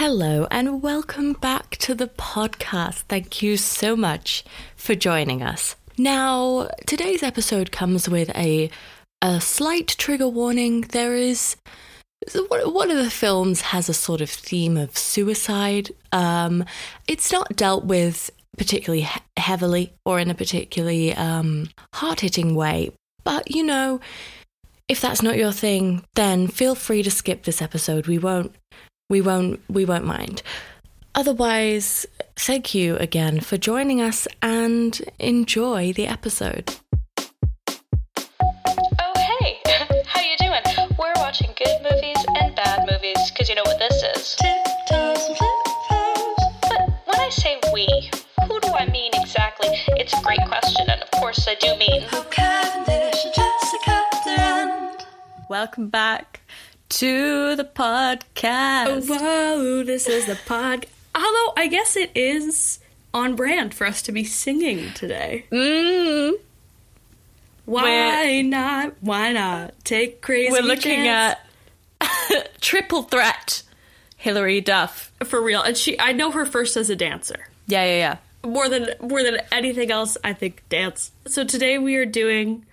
Hello, and welcome back to the podcast. Thank you so much for joining us. Now, today's episode comes with a a slight trigger warning. There is one of the films has a sort of theme of suicide. Um, it's not dealt with particularly heavily or in a particularly um, hard hitting way, but you know, if that's not your thing, then feel free to skip this episode. We won't we won't we won't mind. Otherwise, thank you again for joining us and enjoy the episode. Oh hey, how you doing? We're watching good movies and bad movies because you know what this is. But when I say we, who do I mean exactly? It's a great question, and of course I do mean. Welcome back to the podcast. Whoa, this is the pod. Although I guess it is on brand for us to be singing today. Mm, Why We're- not? Why not? Take crazy. we're looking chance. at triple threat. Hilary Duff. for real. And she, I know her first as a dancer. Yeah, yeah, yeah. More than more than anything else, I think dance. So today we are doing,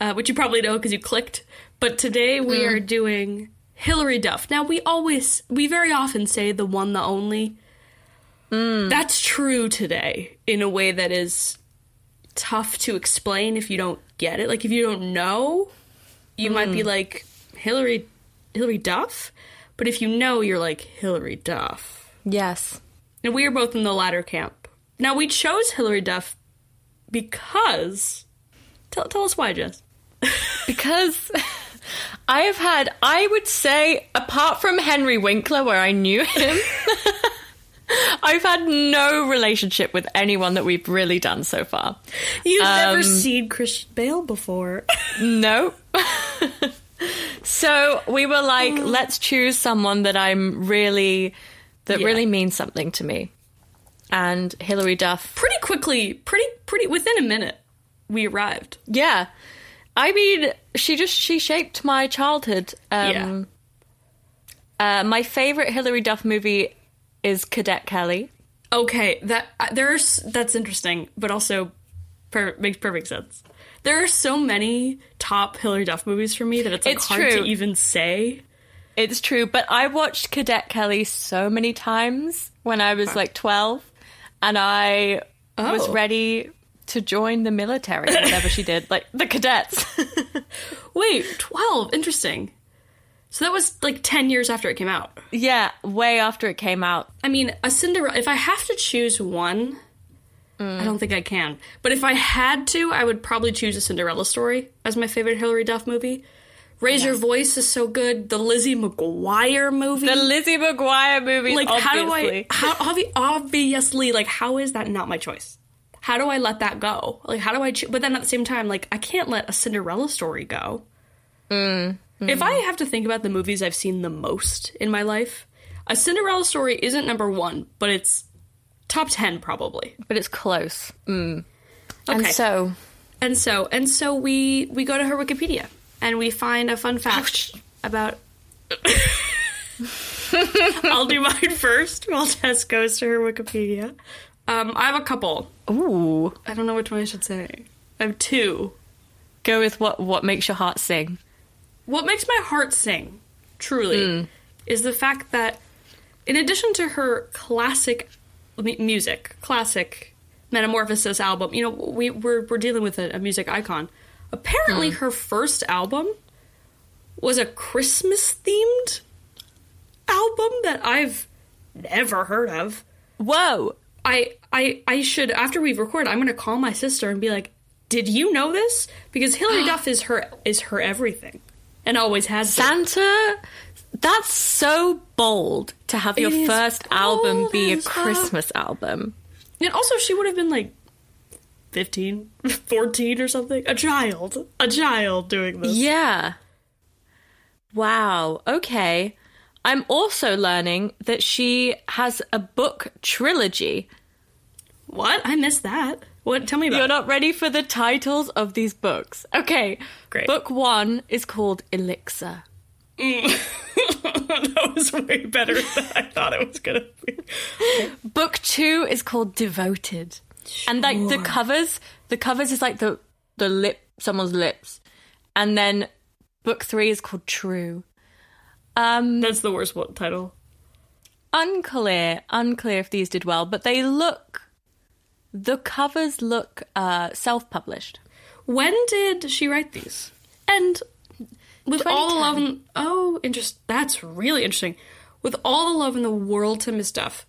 uh, which you probably know because you clicked. But today we are doing Hilary Duff. Now we always, we very often say the one, the only. Mm. That's true today in a way that is tough to explain if you don't get it. Like if you don't know, you might be mm. like Hilary, Hilary Duff. But if you know, you're like Hilary Duff. Yes. And we are both in the latter camp. Now we chose Hilary Duff because tell tell us why, Jess. Because I have had, I would say, apart from Henry Winkler, where I knew him, I've had no relationship with anyone that we've really done so far. You've Um, never seen Christian Bale before. No. so we were like, let's choose someone that I'm really, that Yeah. really means something to me. And Hilary Duff. pretty quickly, pretty pretty within a minute, we arrived. Yeah. I mean, she just, she shaped my childhood. Um, uh, my favorite Hilary Duff movie is Cadet Kelly. Okay, that uh, there's that's interesting, but also per, makes perfect sense. There are so many top Hilary Duff movies for me that it's like It's hard true. to even say. It's true, but I watched Cadet Kelly so many times when I was like 12, and I was Oh. ready to join the military, whatever she did, like the cadets. Wait, twelve, interesting. So that was like ten years after it came out. yeah, way after it came out. I mean, a Cinderella. If I have to choose one, I don't think I can. But if I had to, I would probably choose a Cinderella story as my favorite Hilary Duff movie. Raise Your Voice is so good. The Lizzie McGuire movie. The Lizzie McGuire movie. like, how do I? How obvi- obviously, like, how is that not my choice? How do I let that go? Like, how do I? Cho- but then at the same time, like, I can't let a Cinderella story go. If I have to think about the movies I've seen the most in my life, a Cinderella story isn't number one, but it's top ten probably. But it's close. Mm. And so, And so and so we we go to her Wikipedia and we find a fun fact about. I'll do mine first while Tess goes to her Wikipedia. Um, I have a couple. ooh, I don't know which one I should say. I have two. go with what what makes your heart sing. What makes my heart sing, truly, is the fact that, in addition to her classic mu- music, classic Metamorphosis album, you know, we, we're, we're dealing with a, a music icon. Apparently, her first album was a Christmas themed album that I've never heard of. Whoa, I I I should after we record, I'm gonna call my sister and be like, "Did you know this?" Because Hilary Duff is her is her everything, and always has been. Santa. That's so bold to have your It first album be a. Christmas album. And also, she would have been like 15, 14 or something, a child, a child doing this. Yeah. Wow. Okay. I'm also learning that she has a book trilogy. What? I missed that. What? Tell me about. You're not ready for the titles of these books. Okay. Great. Book one is called Elixir. Mm. that was way better than I thought it was gonna be. Book two is called Devoted, and like the covers, the covers is like the the lip, someone's lips, and then book three is called True. Um, That's the worst one title. unclear, unclear if these did well, but they look. The covers look uh, self-published. When did she write these? And with all the love 2010. and oh, interest. That's really interesting. With all the love in the world to Miss Duff,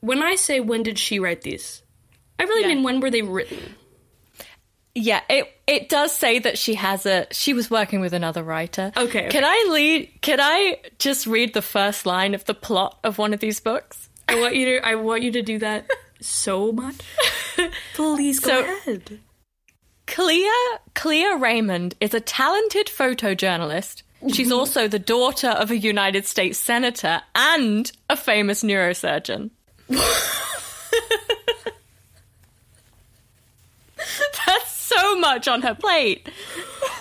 when I say when did she write these, I really Yeah. mean when were they written? Yeah, it it does say that she has a she was working with another writer. Okay, okay. Can I lead can I just read the first line of the plot of one of these books? I want you to. I want you to do that so much. Please go So- ahead. Clea Clea Raymond is a talented photojournalist. She's mm-hmm. also the daughter of a United States senator and a famous neurosurgeon. That's so much on her plate.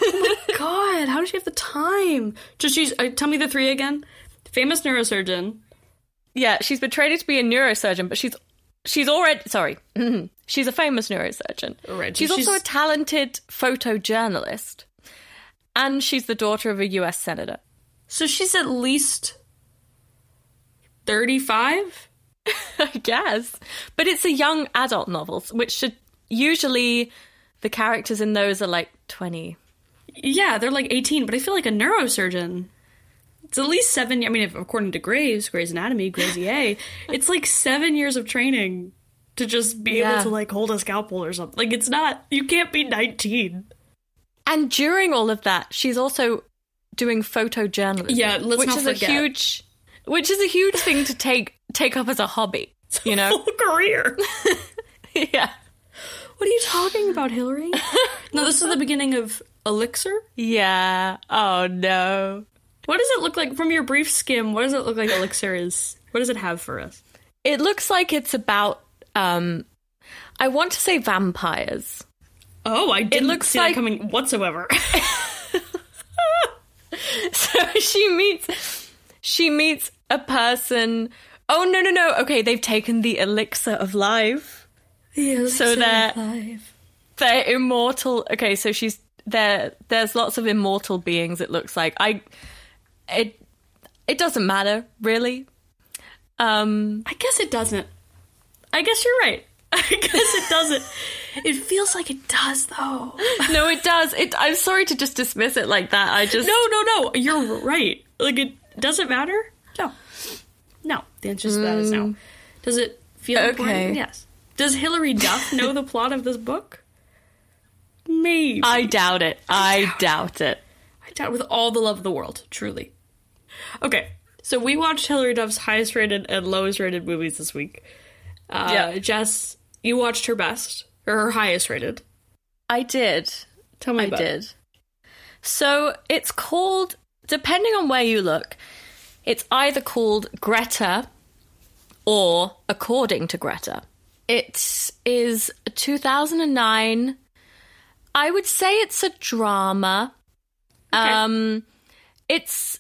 oh my God, how does she have the time? Just she's. Uh, tell me the three again. Famous neurosurgeon. Yeah, she's been trained to be a neurosurgeon, but she's she's already sorry. she's a famous neurosurgeon. Right, so She's, also a talented photojournalist. And she's the daughter of a US senator. So she's at least thirty-five. I guess. But it's a young adult novel, which should usually the characters in those are like 20. Yeah, they're like 18, but I feel like a neurosurgeon. It's at least seven. I mean, if, according to Graves, Grey's Anatomy, EA, it's like seven years of training to just be Yeah. able to like hold a scalpel or something. Like, it's not. You can't be 19. And during all of that, she's also doing photojournalism. Yeah, let's which not is forget. a huge which is a huge thing to take take up as a hobby, you know? Whole career. yeah. What are you talking about, Hilary? no, this is the beginning of Elixir. Yeah. Oh no. What does it look like from your brief skim? What does it look like Elixir is? What does it have for us? It looks like it's about um I want to say vampires. Oh, I didn't looks see like- that coming whatsoever. So she meets she meets a person Oh no no no. Okay, they've taken the elixir of life. So they're they're immortal. Okay, so she's there there's lots of immortal beings it looks like. I it it doesn't matter, really. Um I guess it doesn't. I guess you're right. I guess it doesn't. It feels like it does, though. no it does. It I'm sorry to just dismiss it like that. I just No, no, no. You're right. Like, it doesn't matter? No. No. The answer to that is no. Does it feel Okay. important? Yes. Does Hilary Duff know the plot of this book? Maybe. I doubt it. I doubt it. I doubt with all the love of the world, truly. Okay, so we watched Hilary Duff's highest rated and lowest rated movies this week. Uh, Yeah. Jess, you watched her best, or her highest rated. I did. Tell me I about it. did. So it's called, depending on where you look, it's either called Greta or According to Greta. It is 2009. I would say it's a drama. Um, it's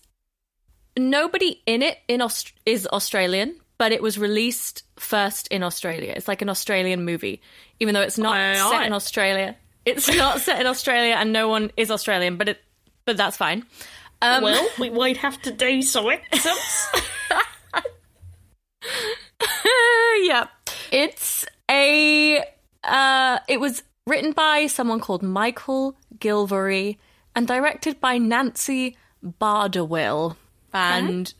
nobody in it in Aust- is Australian, but it was released first in Australia. It's like an Australian movie, even though it's not Aye, set aye. in Australia. It's not set in Australia, and no one is Australian, but it, but that's fine. Um, Well, we might have to do some exams. it's a. Uh, it was written by someone called Michael Gilvary and directed by Nancy Bardawil, and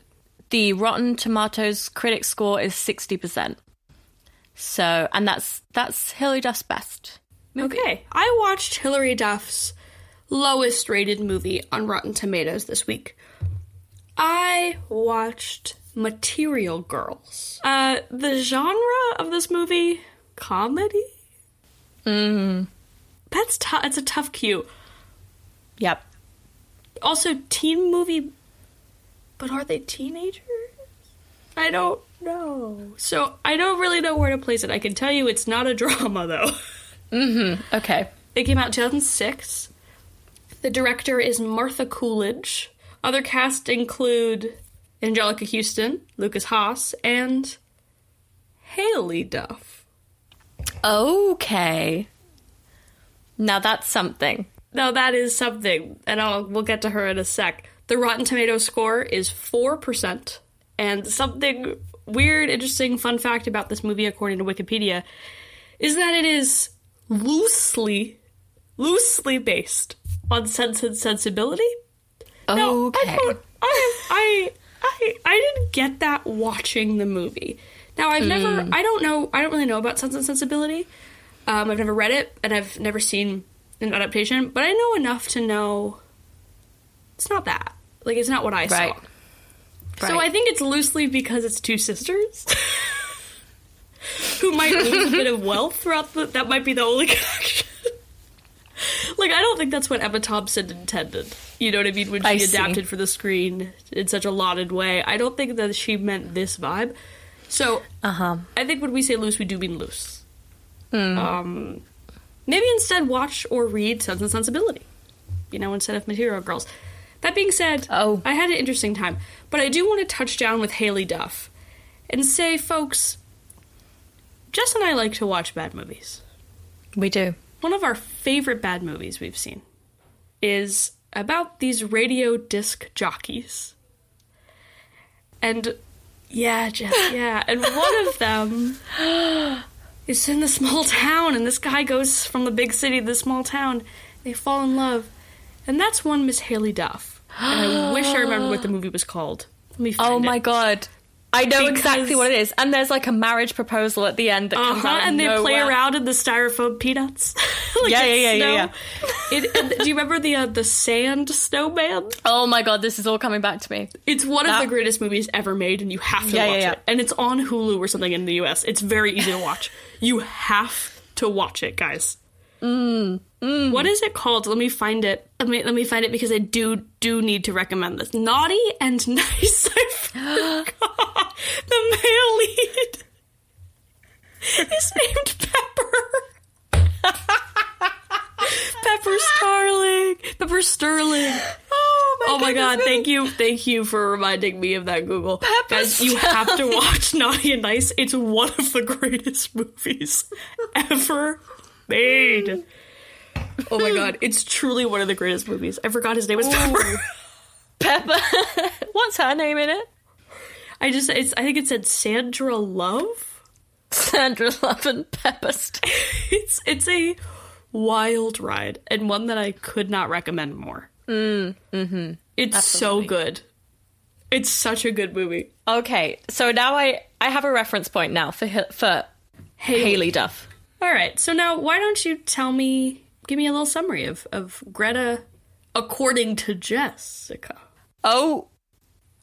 the Rotten Tomatoes critic score is sixty percent. So, and that's that's Hilary Duff's best. okay, I watched Hilary Duff's lowest rated movie on Rotten Tomatoes this week. I watched Material Girls. Uh, the genre of this movie, comedy. Mm. That's tough. It's a tough cue. Yep. Also, teen movie, but are they teenagers? I don't know. So I don't really know where to place it. I can tell you it's not a drama though. Mm-hmm. Okay. It came out in 2006. The director is Martha Coolidge. Other cast include Anjelica Huston, Lukas Haas, and Haylie Duff. Okay. Now that's something. Now that is something, and I'll we'll get to her in a sec. The Rotten Tomatoes score is four percent, and something weird, interesting, fun fact about this movie, according to Wikipedia, is that it is loosely, loosely based on Sense and Sensibility. Now, Okay. I, don't, I, I, I, I didn't get that watching the movie. Now, I've never, I don't know, I don't really know about Sense and Sensibility. Um, I've never read it, and I've never seen an adaptation, but I know enough to know it's not that. Like, it's not what I Right. saw. So I think it's loosely because it's two sisters who might lose a bit of wealth throughout the. That might be the only connection. Like I don't think that's what Emma Thompson intended. You know what I mean? When she I see. adapted for the screen in such a lauded way, I don't think that she meant this vibe. So Uh huh. I think when we say loose, we do mean loose. Um, maybe instead watch or read Sense and Sensibility. You know, instead of Material Girls. That being said, Oh. I had an interesting time, but I do want to touch down with Haylie Duff and say, folks, Jess and I like to watch bad movies. We do. One of our favorite bad movies we've seen is about these radio disc jockeys. And yeah, yeah. And one of them is in the small town, and this guy goes from the big city to the small town. They fall in love. And that's one Miss Haylie Duff. And I wish I remembered what the movie was called. Let me oh find Oh it. my god. I know Because- exactly what it is. And there's like a marriage proposal at the end that Uh-huh, out and they play around in the styrofoam peanuts. like Yeah, yeah, yeah, snow. yeah, It, do you remember the uh, the sand snowman? Oh my god, this is all coming back to me. It's one of the greatest movies ever made, and you have to Yeah, yeah, watch yeah. it. And it's on Hulu or something in the U.S. It's very easy to watch. you have to watch it, guys. Mm, What is it called? Let me find it. Let me let me find it because I do do need to recommend this. Naughty and Nice. I forgot the male lead is named Pepper. Pepper Starling. Pepper Sterling. Oh my god, thank you, thank you for reminding me of that Google. Pepper Guys, you have to watch Naughty and Nice. It's one of the greatest movies ever made. Oh my god, it's truly one of the greatest movies. I forgot his name was Pepper. Pepper. What's her name in it? I just it's I think it said Sandra Love. Sandra Love and Pepper. St- It's it's a wild ride and one that I could not recommend more. Mm, mm-hmm. It's so good. It's such a good movie. okay, so now I I have a reference point now for for Haylie Duff. All right. So now, why don't you tell me, give me a little summary of, of Greta according to Jessica? Oh,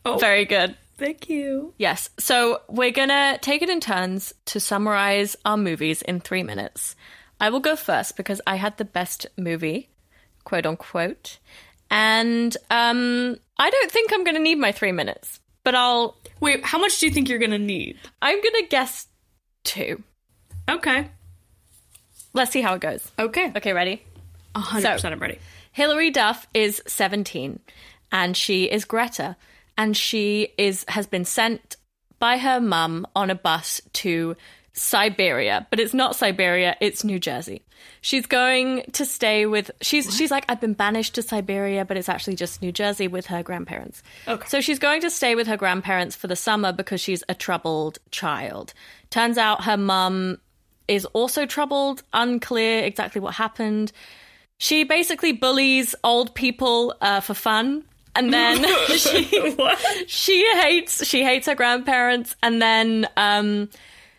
Oh. very good. Thank you. Yes. So we're going to take it in turns to summarize our movies in three minutes. I will go first because I had the best movie, quote unquote. And um, I don't think I'm going to need my three minutes, but I'll. Wait, how much do you think you're going to need? I'm going to guess two. Okay. Let's see how it goes. Okay. Okay, ready? 100% So- I'm ready. Hilary Duff is 17 and she is Greta and she is has been sent by her mum on a bus to Siberia, but it's not Siberia, it's New Jersey. She's going to stay with she's she's like I've been banished to Siberia, but it's actually just New Jersey with her grandparents. Okay. So she's going to stay with her grandparents for the summer because she's a troubled child. Turns out her mum is also troubled, unclear exactly what happened. She basically bullies old people uh, for fun, and then she she hates she hates her grandparents, and then um,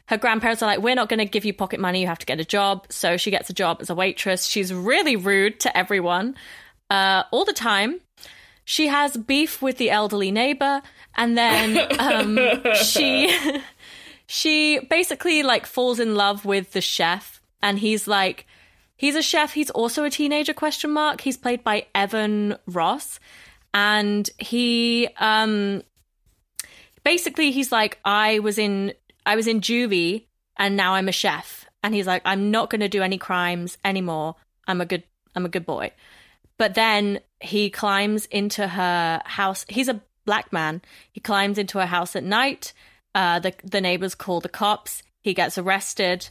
her grandparents are like, "We're not going to give you pocket money. You have to get a job." So she gets a job as a waitress. She's really rude to everyone uh, all the time. She has beef with the elderly neighbor, and then um, she she basically like falls in love with the chef, and he's like he's a chef. He's also a teenager? Question mark. He's played by Evan Ross, and he um basically he's like I was in I was in juvie, and now I'm a chef, and he's like I'm not going to do any crimes anymore. I'm a good I'm a good boy. But then he climbs into her house. He's a black man. He climbs into her house at night. Uh, the the neighbors call the cops. He gets arrested.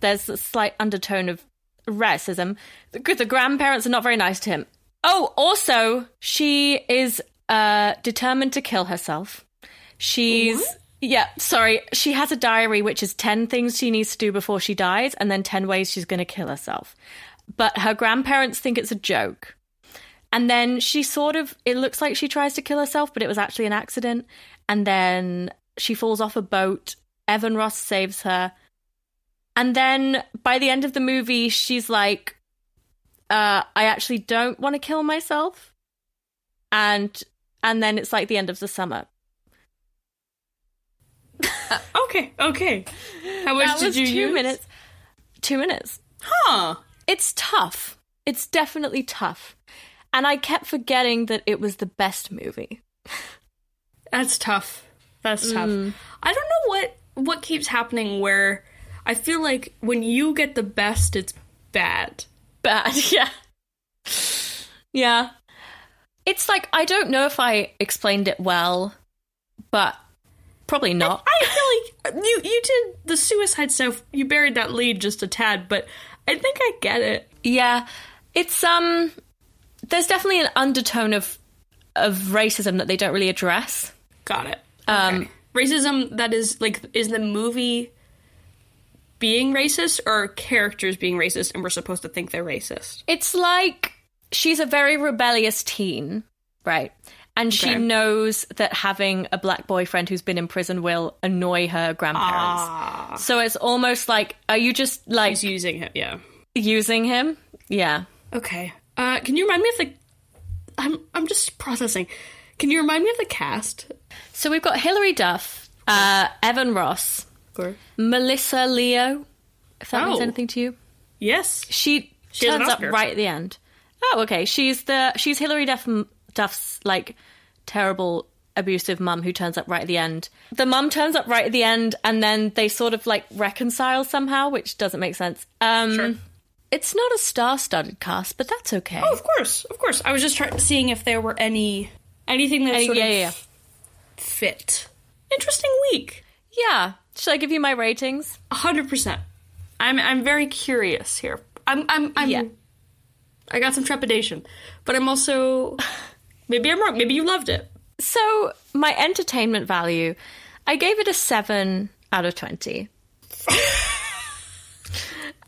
There's a slight undertone of racism. The, the grandparents are not very nice to him. Oh, also, she is uh, determined to kill herself. She's yeah, sorry. She has a diary which is 10 things she needs to do before she dies and then 10 ways she's going to kill herself. But her grandparents think it's a joke. And then she sort of it looks like she tries to kill herself, but it was actually an accident. And then she falls off a boat. Evan Ross saves her. And then by the end of the movie, she's like, uh, I actually don't want to kill myself. And and then it's like the end of the summer. Okay, okay. How much That did you two use? minutes. Two minutes. Huh. It's tough. It's definitely tough. And I kept forgetting that it was the best movie. That's tough. That's tough. Mm. I don't know what what keeps happening where I feel like when you get the best, it's bad. Bad, yeah. Yeah. It's like I don't know if I explained it well, but probably not. I feel like you you did the suicide stuff. You buried that lead just a tad, but I think I get it. Yeah. It's um there's definitely an undertone of of racism that they don't really address. Got it. Um, Okay. racism that is like is the movie being racist or characters being racist and we're supposed to think they're racist. It's like she's a very rebellious teen, right? And she Okay. knows that having a black boyfriend who's been in prison will annoy her grandparents. Ah, So it's almost like, are you just like he's using him. Yeah. using him? Yeah. Okay. Uh, can you remind me of the? I'm I'm just processing. Can you remind me of the cast? So we've got Hilary Duff, uh, Evan Ross, Melissa Leo, if that means Oh. anything to you. yes. She, She turns up right at the end. Oh, okay. She's the she's Hilary Duff, Duff's like terrible abusive mum who turns up right at the end. The mum turns up right at the end, and then they sort of like reconcile somehow, which doesn't make sense. Um, Sure. It's not a star-studded cast, but that's okay. Oh, of course, of course. I was just trying seeing if there were any anything that Any- sort yeah, of yeah, yeah. Fit. Interesting week. Yeah. Should I give you my ratings? A hundred percent. I'm I'm very curious here. I'm I'm I'm. Yeah. I got some trepidation, but I'm also maybe I'm wrong. Maybe you loved it. So my entertainment value, I gave it a seven out of twenty.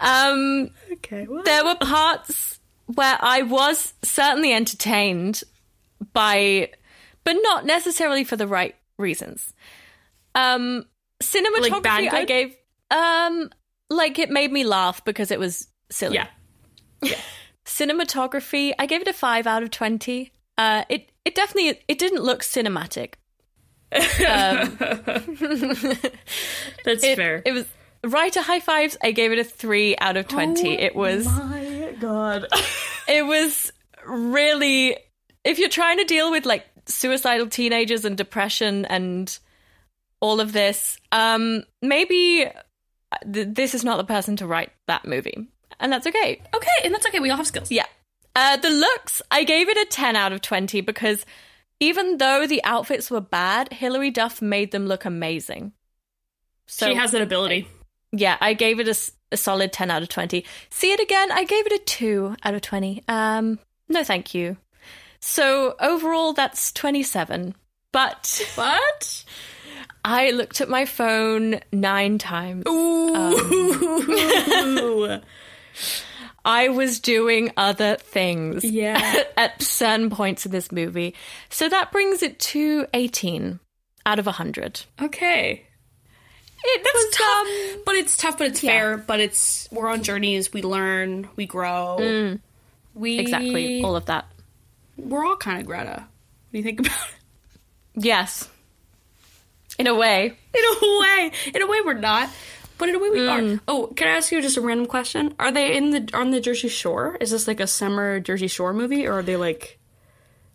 um, Okay. Well, there were parts where I was certainly entertained by, but not necessarily for the right reasons. Um, cinematography, Like I gave, um, like it made me laugh because it was silly. yeah. Cinematography, I gave it a five out of twenty. Uh, it it definitely it didn't look cinematic. That's It, fair. it was writer high fives. I gave it a three out of twenty. it was Oh my god. it was really if you're trying to deal with like suicidal teenagers and depression and all of this, um, maybe th- this is not the person to write that movie, and that's okay. okay, and that's okay. We all have skills. Yeah. Uh, the looks, I gave it a 10 out of 20 because even though the outfits were bad, Hilary Duff made them look amazing. So, she has that ability. yeah, I gave it a solid 10 out of 20. See it again, I gave it a 2 out of 20. Um, no, thank you. So overall, that's 27. But But I looked at my phone nine times. ooh, I was doing other things. yeah. at certain points in this movie. So that brings it to 18 out of 100. Okay. It That's was, tough, um, but it's tough. But it's yeah. fair. But it's we're on journeys. We learn. We grow. We exactly all of that. We're all kind of Greta. What do you think about it? Yes. In a way. In a way, in a way, we're not. But in a way, we are. Oh, can I ask you just a random question? Are they in the on the Jersey Shore? Is this like a summer Jersey Shore movie, or are they like?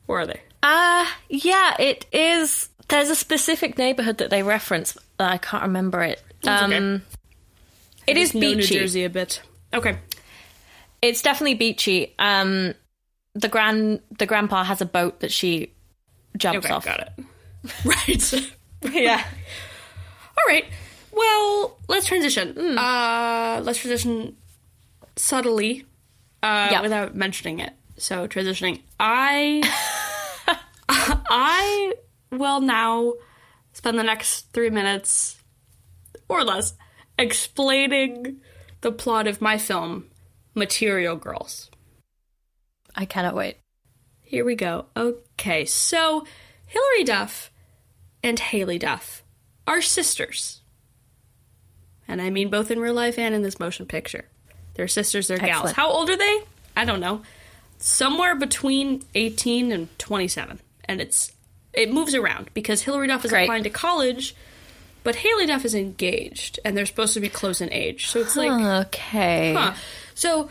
Where are they? Uh, yeah, it is. There's a specific neighborhood that they reference. but I can't remember it. That's Um, okay. It is know New beachy. Jersey a bit. Okay. It's definitely beachy. Um, the grand the grandpa has a boat that she jumps Okay. off. Got it. Right. yeah. All right. Well, let's transition. Uh, let's transition subtly, uh, Yeah. without mentioning it. So transitioning, I, I will now spend the next three minutes or less explaining the plot of my film, Material Girls. I cannot wait. Here we go. Okay, so Hilary Duff and Haylie Duff are sisters. And I mean both in real life and in this motion picture. They're sisters, they're gals. How old are they? I don't know. Somewhere between 18 and 27. And it's it moves around because Hilary Duff is Great. applying to college, but Haylie Duff is engaged and they're supposed to be close in age. So it's like okay. Huh. So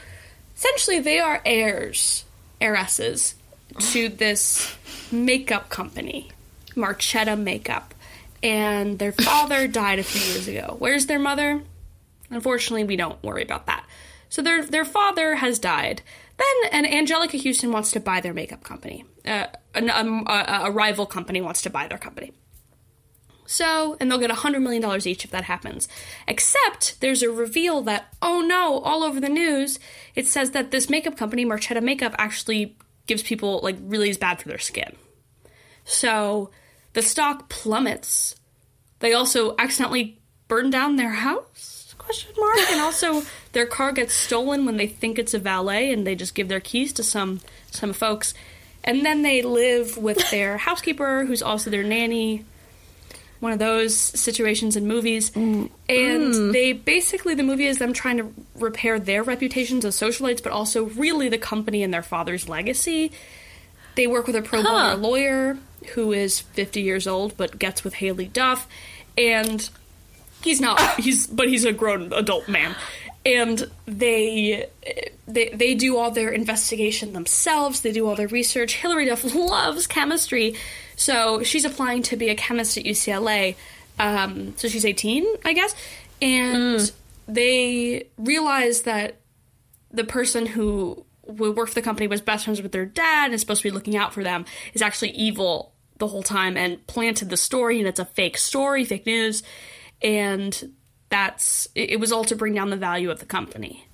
essentially, they are heirs, heiresses to this makeup company, Marchetta Makeup. And their father died a few years ago. Where's their mother? Unfortunately, we don't worry about that. So their their father has died. Then, and Anjelica Huston wants to buy their makeup company. Uh, an- um, a, a rival company wants to buy their company. So, and they'll get $100 million each if that happens. Except there's a reveal that, oh no, all over the news, it says that this makeup company, Marchetta Makeup, actually gives people, like, really is bad for their skin. So the stock plummets. They also accidentally burn down their house? Question mark. And also their car gets stolen when they think it's a valet and they just give their keys to some some folks. And then they live with their housekeeper who's also their nanny. One of those situations in movies. Mm. And mm. they basically the movie is them trying to repair their reputations as socialites, but also really the company and their father's legacy. They work with a pro bono Huh. lawyer who is 50 years old but gets with Haylie Duff. And he's not he's but he's a grown adult man. And they they they do all their investigation themselves. They do all their research. Hilary Duff loves chemistry so she's applying to be a chemist at UCLA um, so she's 18 I guess and they realize that the person who who worked for the company was best friends with their dad and is supposed to be looking out for them is actually evil the whole time and planted the story and it's a fake story fake news and that's it, it was all to bring down the value of the company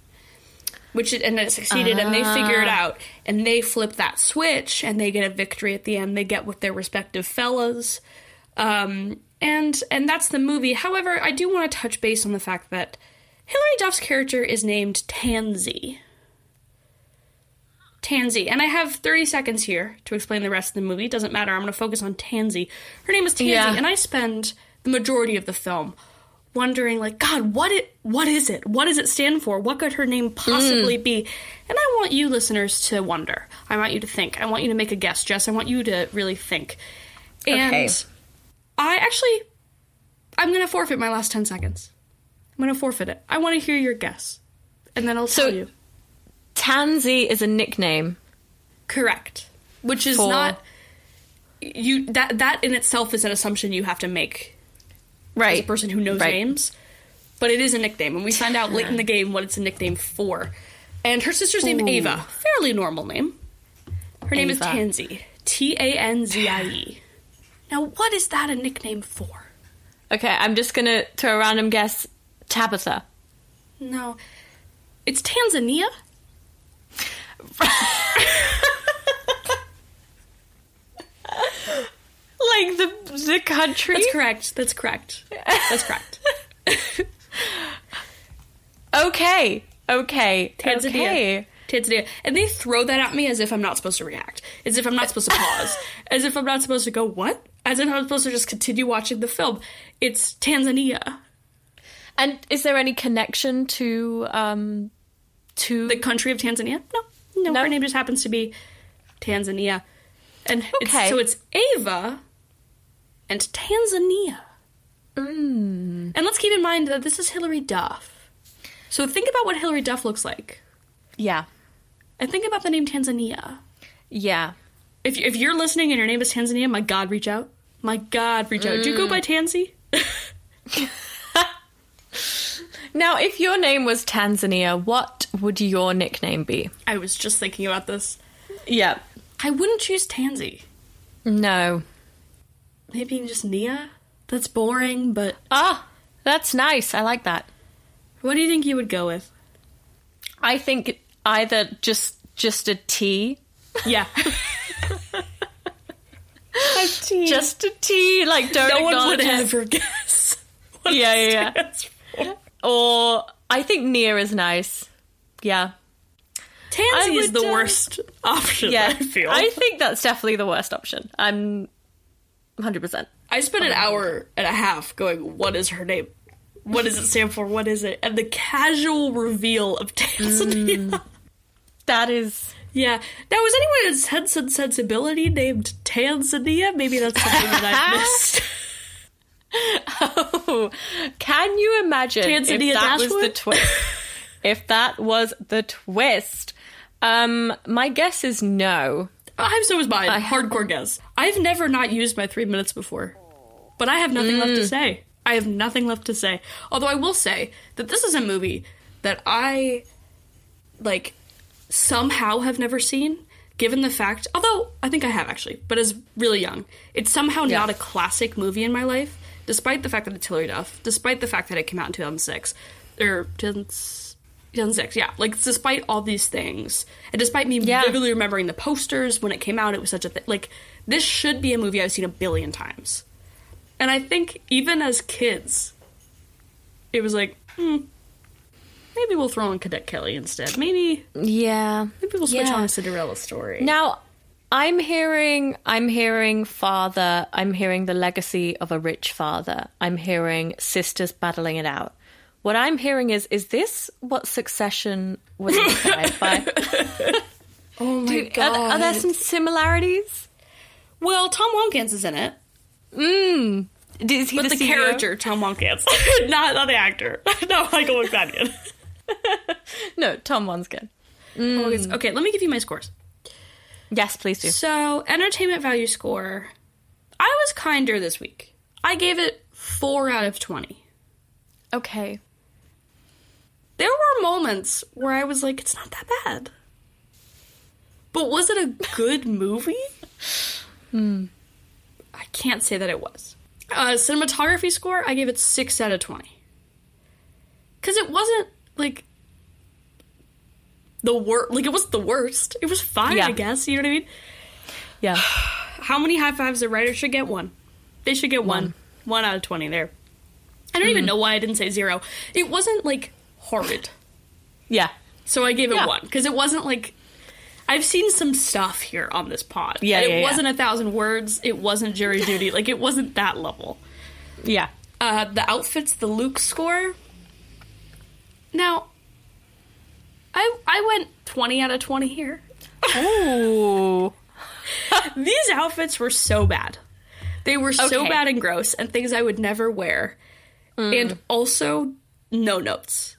which it, and it succeeded and they figure it out and they flip that switch and they get a victory at the end they get with their respective fellas um, and and that's the movie however i do want to touch base on the fact that hilary duff's character is named tanzie Tanzie. And I have 30 seconds here to explain the rest of the movie. Doesn't matter. I'm going to focus on Tanzie. Her name is Tanzie, Yeah. and I spend the majority of the film wondering like god what it what is it? What does it stand for? What could her name possibly mm. be? And i want you listeners to wonder. I want you to think. I want you to make a guess jess. I want you to really think. And Okay. i actually i'm gonna forfeit my last 10 seconds. I'm gonna forfeit it. I want to hear your guess. And then i'll So- tell you. Tanzie is a nickname. Correct. Which is For- not you that that in itself is an assumption you have to make as Right. a person who knows Right. names. But it is a nickname, and we find out late in the game what it's a nickname for. And her sister's name Ooh. Ava. Fairly normal name. Her name is Ava. Tanzie. T A N Z I E. Now, what is that a nickname for? Okay, I'm just gonna throw a random guess. Tabitha. No. It's Tanzania? Like the the country. That's correct. That's correct. That's correct. Okay. Okay. Tanzania. Okay. Tanzania. And they throw that at me as if I'm not supposed to react. As if I'm not supposed to pause. as if I'm not supposed to go, what? As if I'm supposed to just continue watching the film. It's Tanzania. And is there any connection to um to The country of Tanzania? No. No, No? her name just happens to be Tanzania. And it's, Okay. so it's Ava and Tanzania. Mm. And let's keep in mind that this is Hilary Duff. So think about what Hilary Duff looks like. Yeah. And think about the name Tanzania. Yeah. If, if you're listening and your name is Tanzania, my God, reach out. My God, reach out. Do you go by Tanzie? Now, if your name was Tanzania, what would your nickname be? I was just thinking about this. Yeah. I wouldn't choose Tanzie. No. Maybe just Nia. That's boring, but Ah, that's nice. I like that. what do you think you would go with? I think either just just a T, Yeah. a T. just a T, like don't no one would it. ever guess. what Yeah, yeah, yeah. stands. Or I think Nia is nice. Yeah. Tanzie I is the uh, worst option. Yeah. I feel. I think that's definitely the worst option. I'm 100%. I spent an hour and a half going, "What is her name? What does it stand for? What is it?" And the casual reveal of Tanzania. That is Yeah. Now, is anyone in Sense and Sensibility named Tanzania? Maybe that's something that I missed. Oh, can you imagine Tanzania if that was the twist? if that was the twist, um, my guess is no. I'm so is mine. I- Hardcore guess. I've never not used my three minutes before, but I have nothing left to mm. say. I have nothing left to say. Although I will say that this is a movie that I like somehow have never seen. Given the fact, although I think I have actually, but as really young, it's somehow Yeah. not a classic movie in my life. Despite the fact that it's Hilary Duff, despite the fact that it came out in 2006 or 2006, yeah, like despite all these things, and despite me Yeah. vividly remembering the posters when it came out, it was such a thing. Like this should be a movie I've seen a billion times, and I think even as kids, it was like, hmm, maybe we'll throw in Cadet Kelly instead. Maybe Yeah. maybe we'll switch Yeah. on a Cinderella story. Now, I'm hearing, I'm hearing father. I'm hearing the legacy of a rich father. I'm hearing sisters battling it out. What I'm hearing is, is this what Succession was inspired by? oh my Are, are there some similarities? well, Tom Watkins is in it, Mm. Is he but the, CEO? character Tom Watkins, not not the actor, not Michael Macfadyen. No, Tom Wanskin. Okay, let me give you my scores. Yes, please do. So, entertainment value score, I was kinder this week. I gave it four out of twenty. Okay. There were moments where I was like, it's not that bad. But was it a good movie? I can't say that it was. Uh, cinematography score, I gave it 6 out of 20. Because it wasn't, like, the worst. Like, it wasn't the worst. It was fine, Yeah. I guess. You know what I mean? Yeah. How many high fives a writer should get? One. They should get one. One out of 20 there. I don't even know why I didn't say zero. It wasn't, like, horrid. Yeah. So I gave it Yeah. one because it wasn't like I've seen some stuff here on this pod. Yeah, it yeah, yeah. wasn't a thousand words. It wasn't jury duty. Like it wasn't that level. Yeah. Uh, the outfits, the Luke score. Now, I I went twenty out of twenty here. Oh. These outfits were so bad. They were so bad and gross, and things I would never wear. And also, no notes.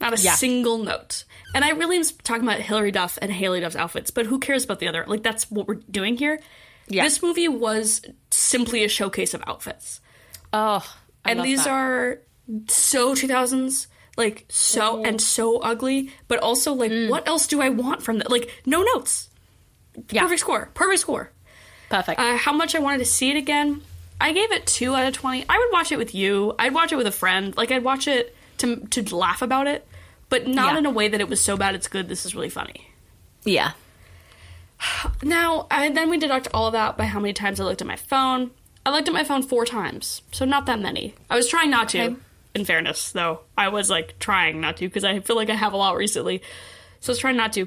Not a Yeah. single note. And I really am talking about Hilary Duff and Haylie Duff's outfits, but who cares about the other? Like, that's what we're doing here. Yeah. This movie was simply a showcase of outfits. Oh. I and these that. are so 2000s, like, so, and so ugly, but also, like, Mm. what else do I want from that? Like, no notes. Yeah. Perfect score. Perfect score. perfect. Uh, how much I wanted to see it again? I gave it two out of twenty. I would watch it with you. I'd watch it with a friend. Like I'd watch it to to laugh about it, but not Yeah. in a way that it was so bad it's good. This is really funny. yeah. Now, and then we deduct all of that by how many times I looked at my phone. I looked at my phone four times, so not that many. I was trying not to. Okay. In fairness, though, I was like trying not to because I feel like I have a lot recently, so I was trying not to.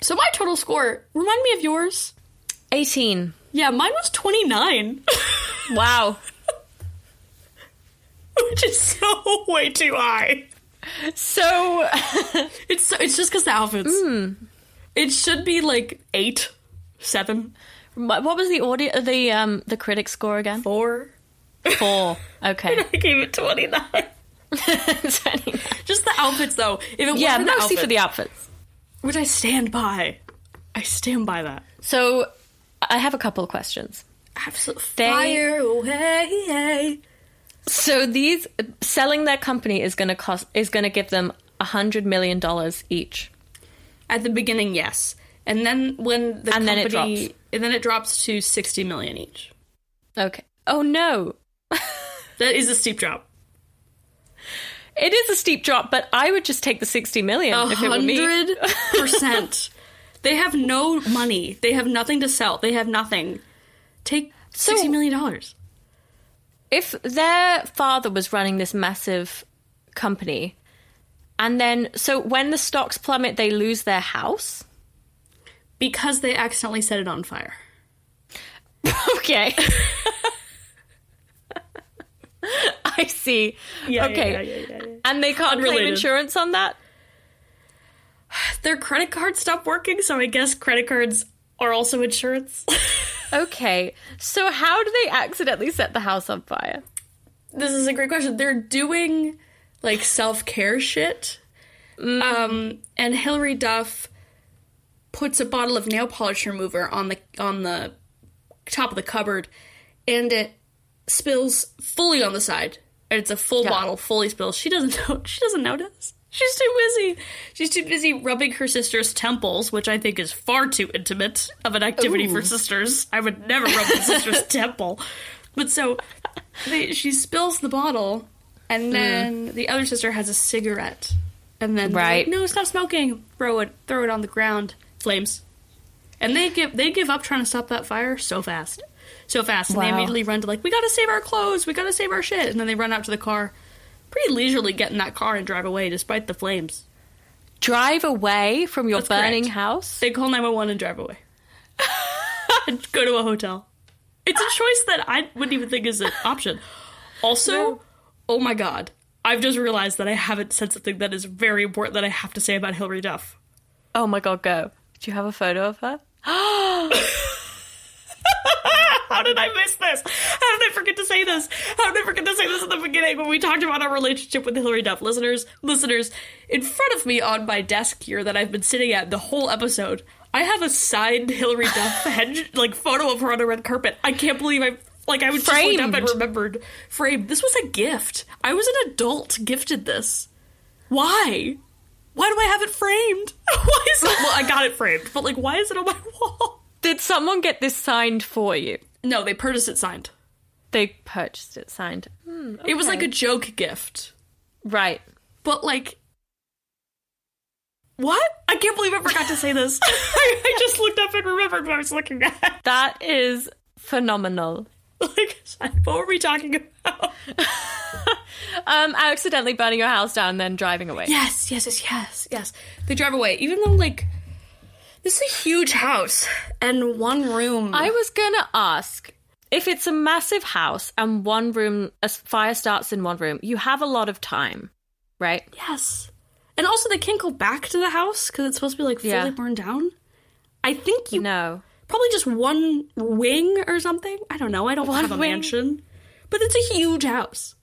So my total score, remind me of yours. 18. Yeah, mine was twenty nine. Wow. which is so way too high. So, It's it's just because the outfits. It should be like eight, seven, what was the audio, the um, the critic score again? four. Four. Okay. I gave it twenty nine. Just the outfits, though. If it yeah, mostly the for the outfits, outfits. which I stand by. I stand by that. So, I have a couple of questions. Absolutely. Fire away. So these selling their company is going to cost is going to give them a hundred million dollars each. At the beginning, yes, and then when the And then it drops. and then it drops to sixty million each. Okay. Oh no. That is a steep drop. It is a steep drop, but I would just take the 60 million A if it were me. hundred percent. They have no money. They have nothing to sell. They have nothing. Take So- sixty million dollars. If their father was running this massive company, and then, so when the stocks plummet, they lose their house? Because they accidentally set it on fire. Okay. I see. okay. And they can't claim insurance on that? Their credit cards stopped working, so I guess credit cards are also insurance. Okay. So how do they accidentally set the house on fire? this is a great question. They're doing like self care shit. Um, and Hilary Duff puts a bottle of nail polish remover on the on the top of the cupboard, and it spills fully on the side. And it's a full Yeah. bottle, fully spills. She doesn't know. She doesn't notice. She's too busy. She's too busy rubbing her sister's temples, which I think is far too intimate of an activity for sisters. I would never rub my sister's temple. But so they, she spills the bottle, and hmm. then the other sister has a cigarette, and then Right. like, no, stop smoking. Throw it, throw it on the ground. Flames, and they give they give up trying to stop that fire so fast, so fast, and they immediately run to like, we gotta save our clothes, we gotta save our shit, and then they run out to the car, pretty leisurely get in that car and drive away despite the flames. Drive away from your That's burning correct. house? They call 911 and drive away. and go to a hotel. It's a choice that I wouldn't even think is an option. Also, oh my god, I've just realized that I haven't said something that is very important that I have to say about Hilary Duff. Oh my god, go. Do you have a photo of her? How did I miss this? How did I forget to say this? How did I forget to say this at the beginning when we talked about our relationship with Hilary Duff? Listeners, listeners, in front of me on my desk here that I've been sitting at the whole episode, I have a signed Hilary Duff head, like photo of her on a red carpet. I can't believe I like I was just looked up and remembered framed. This was a gift. I was an adult gifted this. Why? Why do I have it framed? Why is it? Well, I got it framed, but like, why is it on my wall? Did someone get this signed for you? No, they purchased it signed. They purchased it signed. Hmm, It was like a joke gift. Right. But like What? I can't believe I forgot to say this. I, I just looked up and remembered what I was looking at. That is phenomenal. Like what were we talking about? Um, accidentally burning your house down and then driving away. Yes, yes, yes, yes, yes. They drive away. Even though like this is a huge house and one room I was gonna ask if it's a massive house and one room, a fire starts in one room, you have a lot of time, right? Yes. And also they can't go back to the house because it's supposed to be like fully Yeah. burned down. I think you No. probably just one wing or something. I don't know. I don't One have a wing? mansion. But it's a huge house.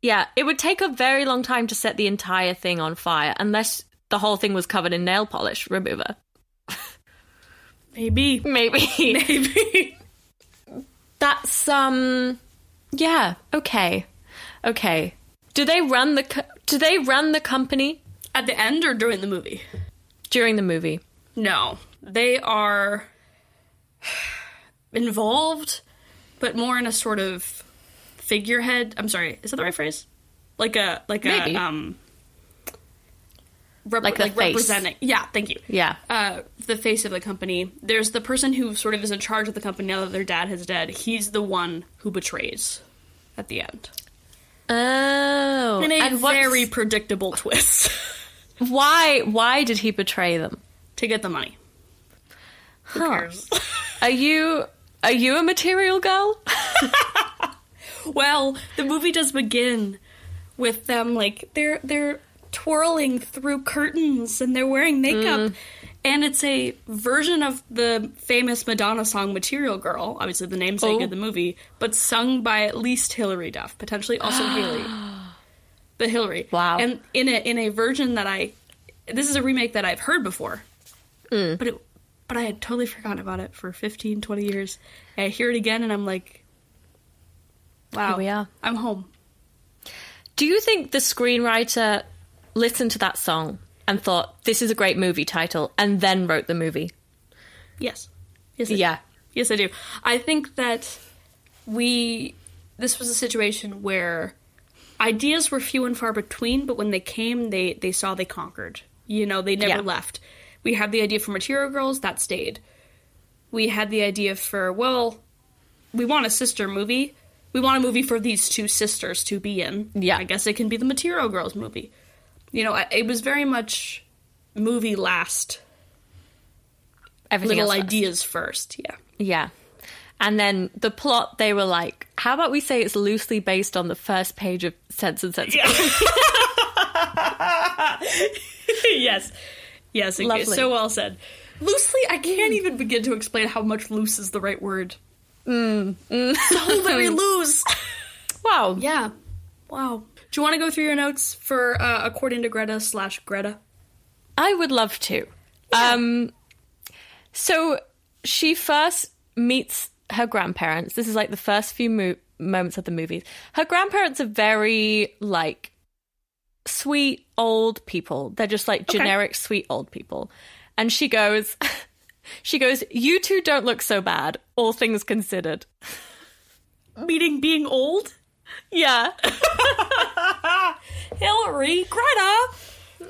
Yeah, it would take a very long time to set the entire thing on fire unless the whole thing was covered in nail polish remover. Maybe. Maybe. Maybe. That's um yeah, okay. Okay. Do they run the co- do they run the company At the end or during the movie? during the movie? No. They are involved, but more in a sort of figurehead. I'm sorry, is that the right phrase? Like a like Maybe. a um rep- Like face. representing. Yeah, thank you. Yeah. uh, the face of the company. There's the person who sort of is in charge of the company now that their dad has dead. He's the one who betrays at the end. Oh. In a and very predictable twist why why did he betray them? to get the money. Who Huh. cares? Are you are you a material girl? well, the movie does begin with them like they're they're twirling through curtains and they're wearing makeup. And it's a version of the famous Madonna song Material Girl, obviously the namesake Oh. of the movie, but sung by at least Hilary Duff, potentially also Haylie. But Hilary. Wow. And in a in a version that I this is a remake that I've heard before. Mm. But it but I had totally forgotten about it for 15, 20 years. And I hear it again and I'm like Wow. Here we are. I'm home. Do you think the screenwriter listened to that song and thought this is a great movie title and then wrote the movie? Yes. Yes. I Yeah. Yes, I do. I think that we this was a situation where ideas were few and far between, but when they came, they they saw they conquered. You know, they never Yeah. left. We had the idea for Material Girls that stayed. We had the idea for well, we want a sister movie. We want a movie for these two sisters to be in. Yeah. I guess it can be the Material Girls movie. You know, it was very much movie last, Everything little ideas first. Yeah. Yeah. And then the plot, they were like, how about we say it's loosely based on the first page of Sense and Sensibility? yes. Yes, Lovely. so well said. Loosely, I can't even begin to explain how much loose is the right word. Mm, so very loose. Wow. Yeah. Wow. Do you want to go through your notes for uh, according to Greta slash Greta? I would love to. Um, so she first meets her grandparents. This is like the first few mo- moments of the movies. Her grandparents are very like sweet old people. They're just like generic sweet old people. And she goes, she goes, "You two don't look so bad, all things considered." Meaning being old? Yeah. Hilary, Greta.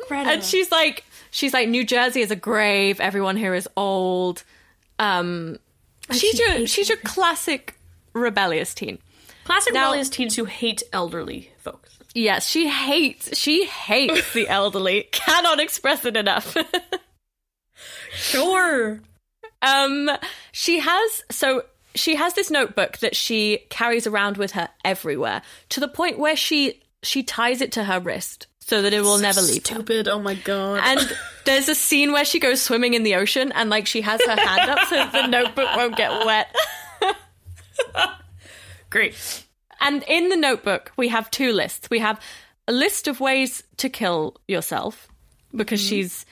Greta. and she's like she's like new jersey is a grave everyone here is old um she's she your she's your classic rebellious teen classic now- rebellious teens who hate elderly folks. yes she hates she hates the elderly cannot express it enough Sure. um she has so she has this notebook that she carries around with her everywhere to the point where she she ties it to her wrist so that it will never leave her Stupid. Oh my god. And there's a scene where she goes swimming in the ocean and like she has her hand up so the notebook won't get wet. Great. And in the notebook, we have two lists. We have a list of ways to kill yourself because mm-hmm. she's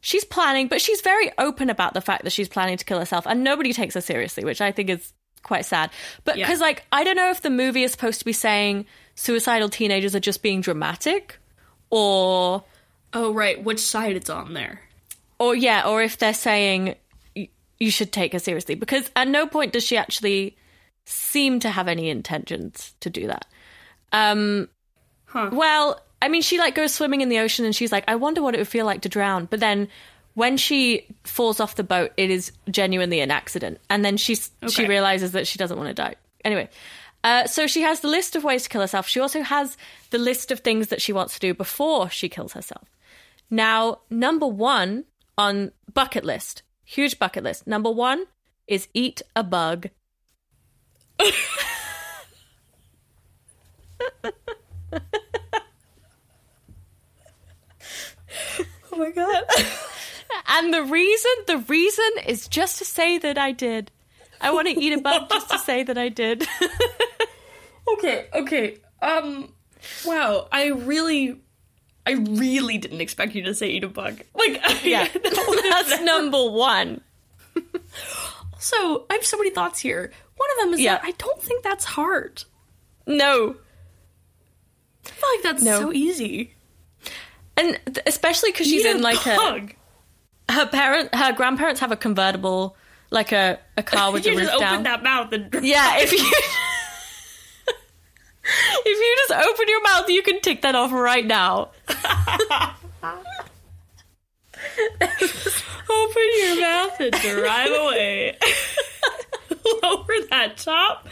she's planning, but she's very open about the fact that she's planning to kill herself and nobody takes her seriously, which I think is quite sad. But Yeah. cuz like I don't know if the movie is supposed to be saying suicidal teenagers are just being dramatic or Oh right, which side it's on there? or yeah, or if they're saying you should take her seriously, because at no point does she actually seem to have any intentions to do that. Um, Huh. Well, I mean, she like goes swimming in the ocean, and she's like, I wonder what it would feel like to drown. But then when she falls off the boat, it is genuinely an accident, and then she Okay. realizes that she doesn't want to die. Anyway. Uh, so she has the list of ways to kill herself. She also has the list of things that she wants to do before she kills herself. Now, number one on bucket list, huge bucket list. Number one is eat a bug. Oh my god. And the reason, the reason is just to say that I did. I want to eat a bug just to say that I did. okay, okay. Um wow, I really I really didn't expect you to say eat a bug. Like yeah, that's number one. So I have so many thoughts here. One of them is Yeah. that I don't think that's hard. No, I feel like that's No. so easy. and th- especially because she's in like a bug. her parent, her grandparents have a convertible, like a a car with you the just roof open down. that mouth and Yeah, if you if you just open your mouth, you can tick that off right now. open your mouth and drive away. Lower that top.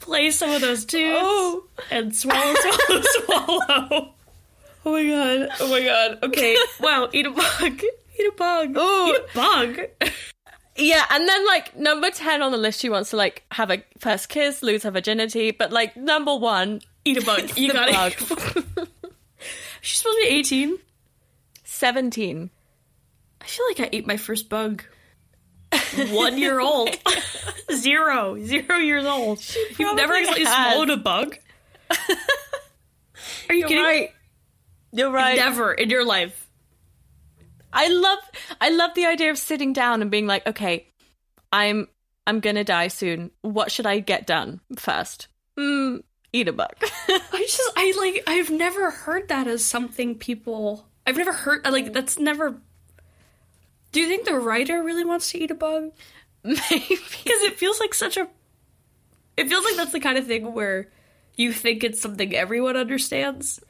Play some of those tunes Oh. and swallow, swallow, swallow. Oh my god! Oh my god! Okay, wow! Eat a bug. Eat a bug. Ooh. Eat a bug. Yeah, and then like number ten on the list, she wants to like have a first kiss, lose her virginity, but like number one, Eat a bug. You got it. She's supposed to be eighteen. seventeen. I feel like I ate my first bug. One year old. Zero. Zero years old. You've never actually has. swallowed a bug? Are you You're kidding? right. You're right. Never in your life. I love I love the idea of sitting down and being like, okay, I'm I'm gonna die soon. What should I get done first? Mm, eat a bug. I just I like I've never heard that as something people I've never heard like that's never Do you think the writer really wants to eat a bug? Maybe. Because it feels like such a it feels like that's the kind of thing where you think it's something everyone understands.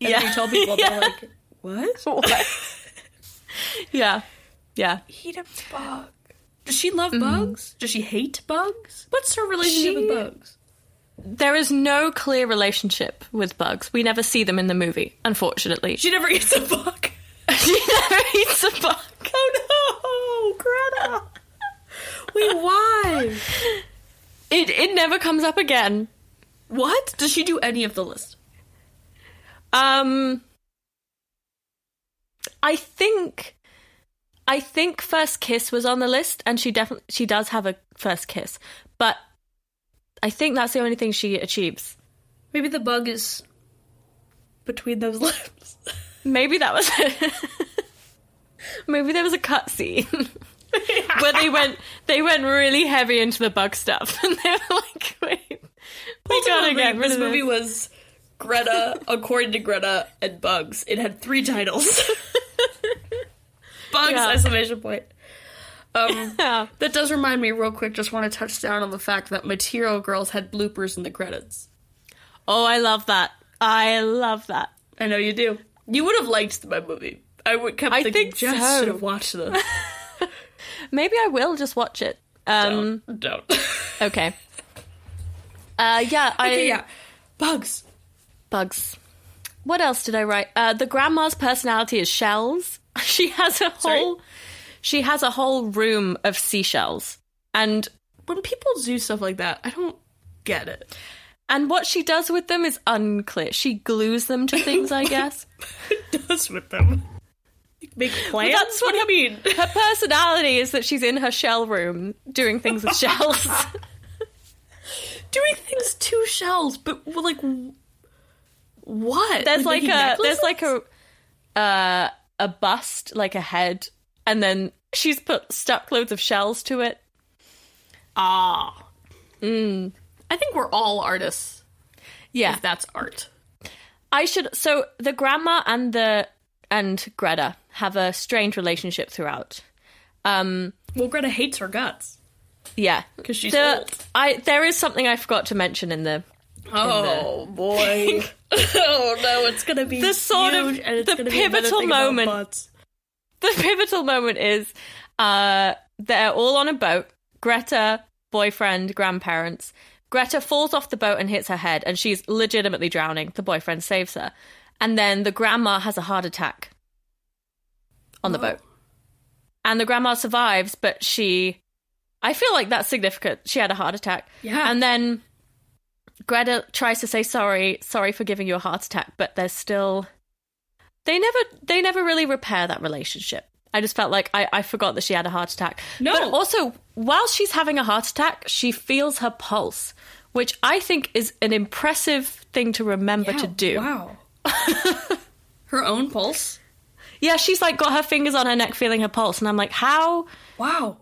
And Yeah. you tell people, Yeah. they're like, what? Yeah. Yeah. Eat a bug. Does she love bugs? Does she hate bugs? What's her relationship She- with bugs? There is no clear relationship with bugs. We never see them in the movie, unfortunately. She never eats a bug. She never eats a bug. Oh no, Greta. Wait, why? It it never comes up again. What? Does she do any of the list? Um I think I think first kiss was on the list and she definitely she does have a first kiss. But I think that's the only thing she achieves. Maybe the bug is between those lips. Maybe that was it. Maybe there was a cut scene where they went they went really heavy into the bug stuff and they were like, wait, we gotta get rid this of movie was Greta, according to Greta, and Bugs. It had three titles. Bugs! Yeah. Exclamation point. Um, Yeah. that does remind me, real quick. Just want to touch down on the fact that Material Girls had bloopers in the credits. Oh, I love that. I love that. I know you do. You would have liked my movie. I would kept I thinking, think just so. should have watched this. Maybe I will just watch it. Um Don't. Don't. okay. Uh yeah, I okay, yeah. Bugs. bugs. What else did I write? Uh, the grandma's personality is shells. She has a Sorry? whole she has a whole room of seashells. And When people do stuff like that, I don't get it. and what she does with them is unclear. She glues them to things, I guess. does with them? Make plans? that's what do you mean? Her personality is that she's in her shell room doing things with shells. Doing things to shells, but like what? there's like making a there's like a uh, a bust, like a head, and then she's put stuck loads of shells to it. ah. Mm. I think we're all artists. Yeah, If that's art. I should. So the grandma and the and Greta have a strange relationship throughout. Um, Well, Greta hates her guts yeah, because she's the, old. I there is something I forgot to mention in the Oh boy! oh no, it's gonna be The sort of- the pivotal moment. the pivotal moment is uh they're all on a boat. Greta boyfriend grandparents. Greta falls off the boat and hits her head and she's legitimately drowning. The boyfriend saves her. And then the grandma has a heart attack on the Whoa. boat. And the grandma survives but she i feel like that's significant. She had a heart attack. Yeah. and then greta tries to say sorry sorry for giving you a heart attack but there's still they never they never really repair that relationship. I just felt like I, I forgot that she had a heart attack. No. But also, while she's having a heart attack, she feels her pulse, which I think is an impressive thing to remember to do. Wow. her own pulse. Yeah, she's like got her fingers on her neck feeling her pulse, and I'm like, how? Wow.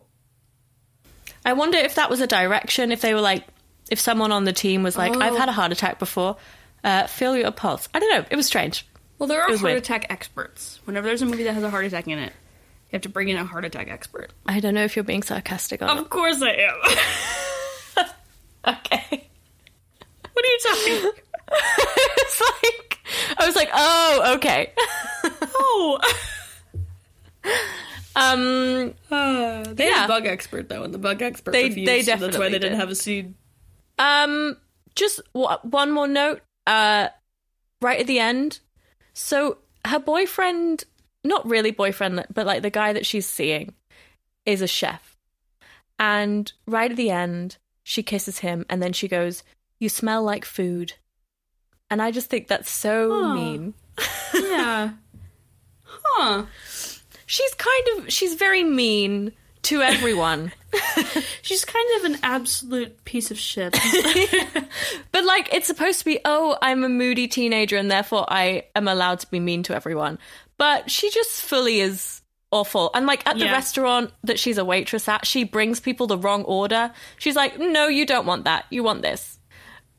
I wonder if that was a direction, if they were like, if someone on the team was like, Oh. I've had a heart attack before, uh, feel your pulse. I don't know. It was strange. Well, there are heart weird. attack experts. Whenever there's a movie that has a heart attack in it, you have to bring in a heart attack expert. I don't know if you're being sarcastic on Of course I am. Okay. what are you talking? it's like I was like, oh, okay. Oh. um, Uh, they Yeah. had a bug expert though, and the bug expert They- refused, they so that's why they didn't have a scene. Um, just w- one more note. Uh, right at the end. So her boyfriend, not really boyfriend, but like the guy that she's seeing, is a chef. And right at the end, she kisses him, and then she goes, "You smell like food." And I just think that's so Aw. mean. Yeah. Huh. She's kind of she's very mean to everyone. She's kind of an absolute piece of shit. But like it's supposed to be, oh, I'm a moody teenager and therefore I am allowed to be mean to everyone. But she just fully is awful. And like at the Yeah. restaurant that she's a waitress at, she brings people the wrong order. She's like, "No, you don't want that. You want this."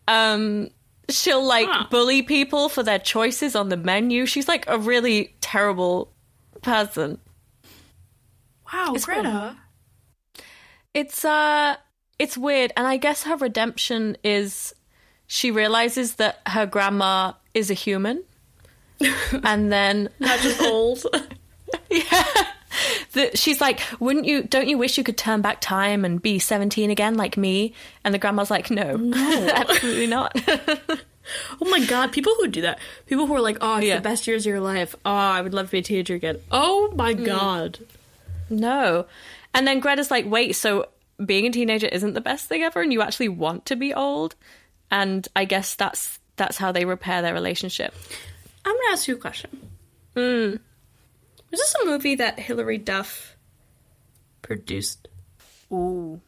Um she'll like Huh. bully people for their choices on the menu. She's like a really terrible person. Wow, It's Greta. It's uh it's weird and I guess her redemption is she realizes that her grandma is a human. and then Not just old. yeah. the, she's like, "Wouldn't you? Don't you wish you could turn back time and be seventeen again, like me?" And the grandma's like, "No, no, absolutely not." oh my god, people who do that. People who are like, oh, it's Yeah. the best years of your life. Oh, I would love to be a teenager again. Oh my god. No. And then Greta's like, "Wait, so being a teenager isn't the best thing ever, and you actually want to be old?" And I guess that's that's how they repair their relationship. I'm gonna ask you a question. Hmm. Was this a movie that Hilary Duff produced? Ooh,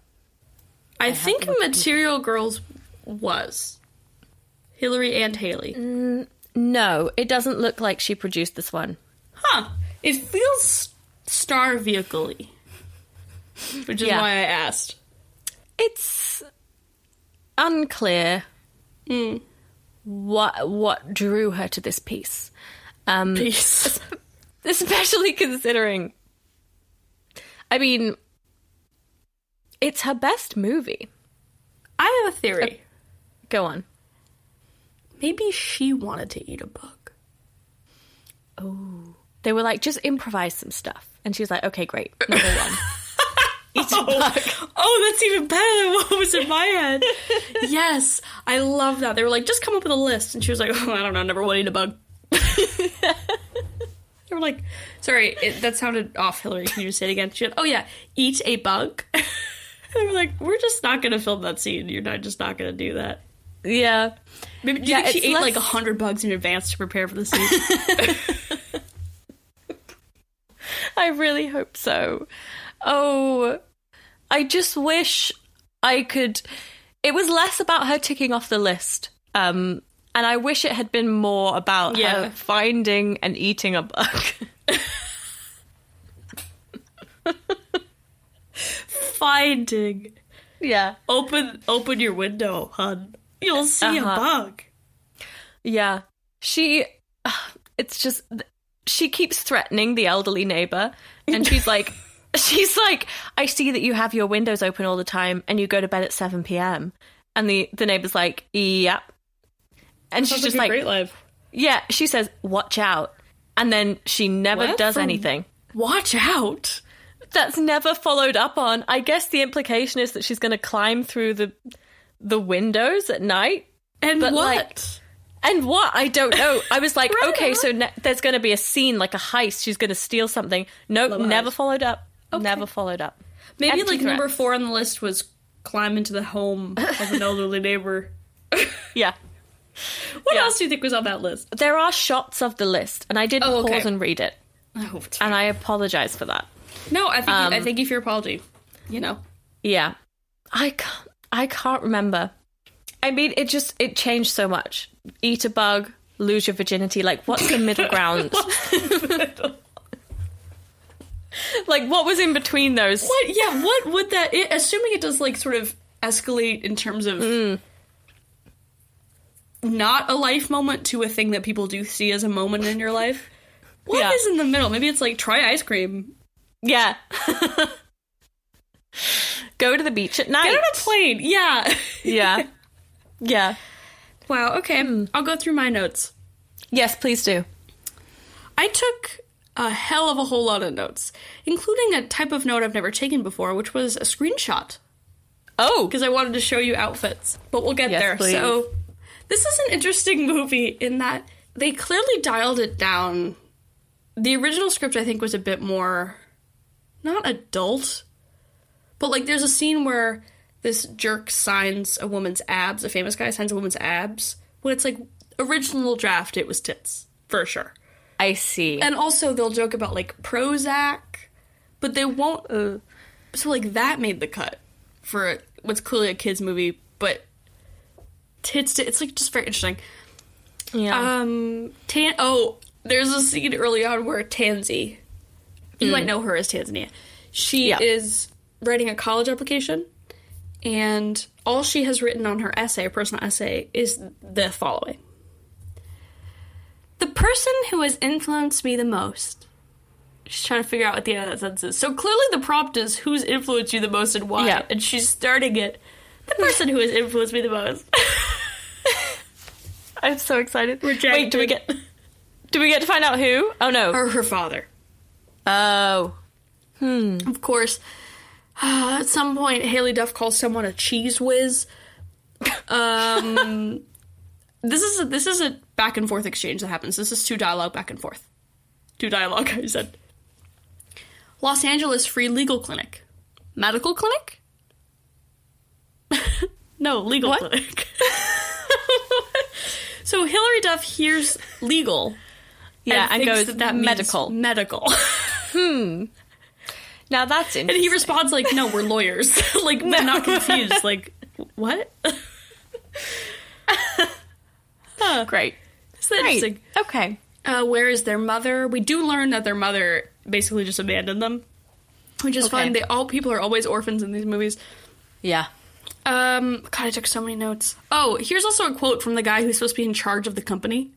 I, think Material Girls was. Hilary and Haylie. Mm, no, it doesn't look like she produced this one. Huh. It feels star vehicle Which is Yeah. why I asked. It's unclear what what drew her to this piece. Um, Peace. especially considering I mean it's her best movie. I have a theory. Go on. Maybe she wanted to eat a bug. Oh, they were like, just improvise some stuff. And she was like, okay, great. Number one. Eat oh. a bug. Oh, that's even better than what was in my head. yes, I love that. They were like, just come up with a list. And she was like, oh, I don't know, number one, eat a bug. they were like, sorry, it, that sounded off, Hilary. Can you just say it again? She went, oh, yeah, eat a bug. they were like, we're just not going to film that scene. You're not just not going to do that. Yeah. Maybe, do you Yeah, think she ate less- like a hundred bugs in advance to prepare for the scene? I really hope so. Oh, I just wish I could. It was less about her ticking off the list. Um, and I wish it had been more about Yeah. her finding and eating a bug. Finding. yeah. Open, open your window, hun. You'll see a Uh-huh. bug. Yeah. She it's just she keeps threatening the elderly neighbor and she's like she's like I see that you have your windows open all the time and you go to bed at 7 p.m. and the the neighbor's like, "Yep." And she's just like like, life. "Yeah." She says, "Watch out." And then she never What? does From- anything. Watch out. That's never followed up on. I guess the implication is that she's going to climb through the the windows at night And But, what? like, And what? I don't know. I was like, Right okay, so ne- there's going to be a scene, like a heist. She's going to steal something. Nope, Love never heist. followed up. Never followed up. Maybe Empty like number four on the list was climb into the home of an elderly neighbor. Yeah. What Yeah. else do you think was on that list? There are shots of the list, and I did Oh, okay. pause and read it, Oh, and I apologize for that. no, I think Um, I thank you for your apology. You know, Yeah. I can't, I can't remember. I mean, it just, it changed so much. Eat a bug, lose your virginity. Like, what's the middle ground? like, what was in between those? what? Yeah, what would that? It, assuming it does like sort of escalate in terms of mm. not a life moment to a thing that people do see as a moment in your life. What is Yeah. in the middle? Maybe it's like try ice cream. Yeah. Go to the beach at night. Get on a plane. Yeah. Yeah. Yeah. Wow. Okay. Hmm. I'll go through my notes. Yes, please do. I took a hell of a whole lot of notes, including a type of note I've never taken before, which was a screenshot, Oh, because I wanted to show you outfits. But we'll get Yes, there. please. So, this is an interesting movie in that they clearly dialed it down. The original script, I think, was a bit more not adult, but like there's a scene where this jerk signs a woman's abs, a famous guy signs a woman's abs, when it's like original draft, it was tits, for sure. I see. And also, they'll joke about like Prozac, but they won't. Uh, so, like, that made the cut for what's clearly a kids' movie, but tits. To, it's like just very interesting. yeah. Um, Tan. Oh, there's a scene early on where Tanzie, you might know her as Tanzania. She Yeah. is writing a college application, and all she has written on her essay, her personal essay, is the following: The person who has influenced me the most. She's trying to figure out what the end of that sentence is. So clearly, the prompt is who's influenced you the most and why, Yeah. and she's starting it. The person who has influenced me the most. I'm so excited. Rejected. Wait, do we get do we get to find out who? Oh no. Or her father. Oh. Hmm. Of course, at some point, Haylie Duff calls someone a cheese whiz. Um, this is a, this is a back and forth exchange that happens. This is two dialogue back and forth. Two dialogue. I said. Los Angeles Free Legal Clinic, medical clinic. no, legal What? clinic. so Hilary Duff hears legal. Yeah, and, thinks goes that that means medical. Medical. Now that's interesting. And he responds like, "No, we're lawyers." like, but not confused. Like, what? Great. It's interesting. Great. Okay. Uh, where is their mother? We do learn that their mother basically just abandoned them, which is Okay. fun. They all people are always orphans in these movies. Yeah. Um, God, I took so many notes. Oh, here's also a quote from the guy who's supposed to be in charge of the company.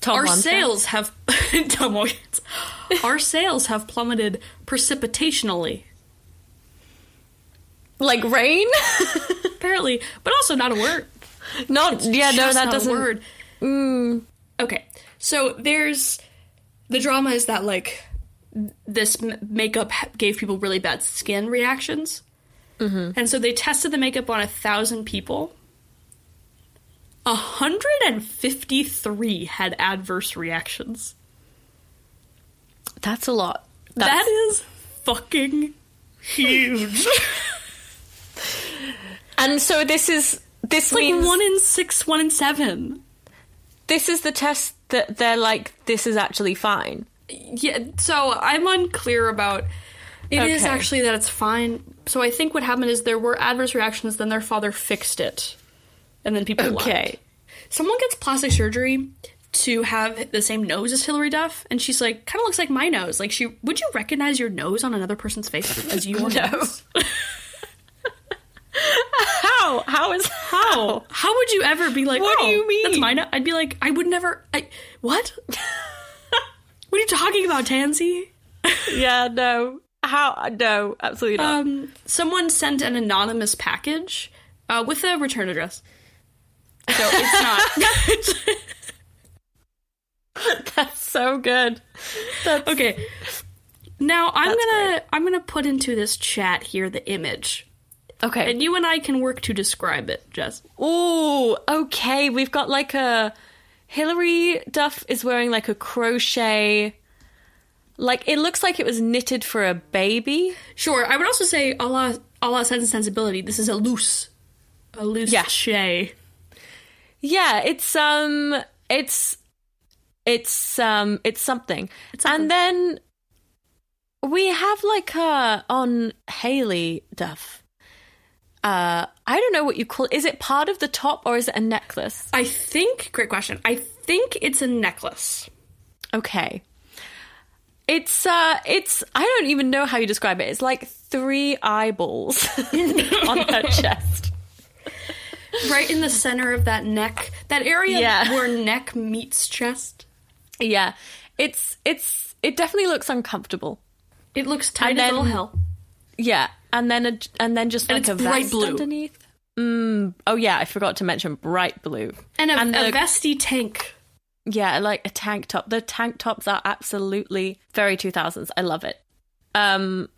Tom Our Wanster. sales have Tom Wilkins. Our sales have plummeted precipitationally. like rain. Apparently, but also not a word. Not yeah. No, that not doesn't. A word. Mm, Okay, so there's the drama is that like this m- makeup gave people really bad skin reactions, mm-hmm. and so they tested the makeup on a thousand people. A hundred and fifty-three had adverse reactions. that's a lot. That's, that is fucking huge. and so this is this like means one in six, one in seven. this is the test that they're like this is actually fine. Yeah, so I'm unclear about. It is Okay. actually that it's fine. So I think what happened is there were adverse reactions, then their father fixed it, and then people left. Okay. Someone gets plastic surgery to have the same nose as Hilary Duff, and she's like, kind of looks like my nose. Like, she would you recognize your nose on another person's face as your No. nose? How? How is how? How would you ever be like? What do "Oh, you mean?" That's my nose. I'd be like, I would never. I, what? what are you talking about, Tanzie? Yeah. No. How? No. Absolutely not. Um, someone sent an anonymous package uh, with a return address. So it's not. that's so good. That's okay. Now I'm That's gonna great. I'm gonna put into this chat here the image, okay. and you and I can work to describe it. Jess. Ooh, okay. We've got like a Hilary Duff is wearing like a crochet. Like it looks like it was knitted for a baby. Sure. I would also say a la a la Sense and Sensibility. This is a loose, a loose Yeah. shay. Yeah, it's um, it's it's um, it's something. something. And then we have like uh on Haylie Duff. Uh, I don't know what you call. Is it part of the top or is it a necklace? I think. Great question. I think it's a necklace. Okay. It's uh it's I don't even know how you describe it. It's like three eyeballs on her chest. Right in the center of that neck, that area Yeah. where neck meets chest. Yeah. It's it's it definitely looks uncomfortable. It looks tight And as then- all hell. Yeah. And then a, and then just And like a vest blue. underneath. Mm, oh yeah, I forgot to mention bright blue. And a, And a the- vesty tank. Yeah, like a tank top. The tank tops are absolutely very 2000s. I love it. Um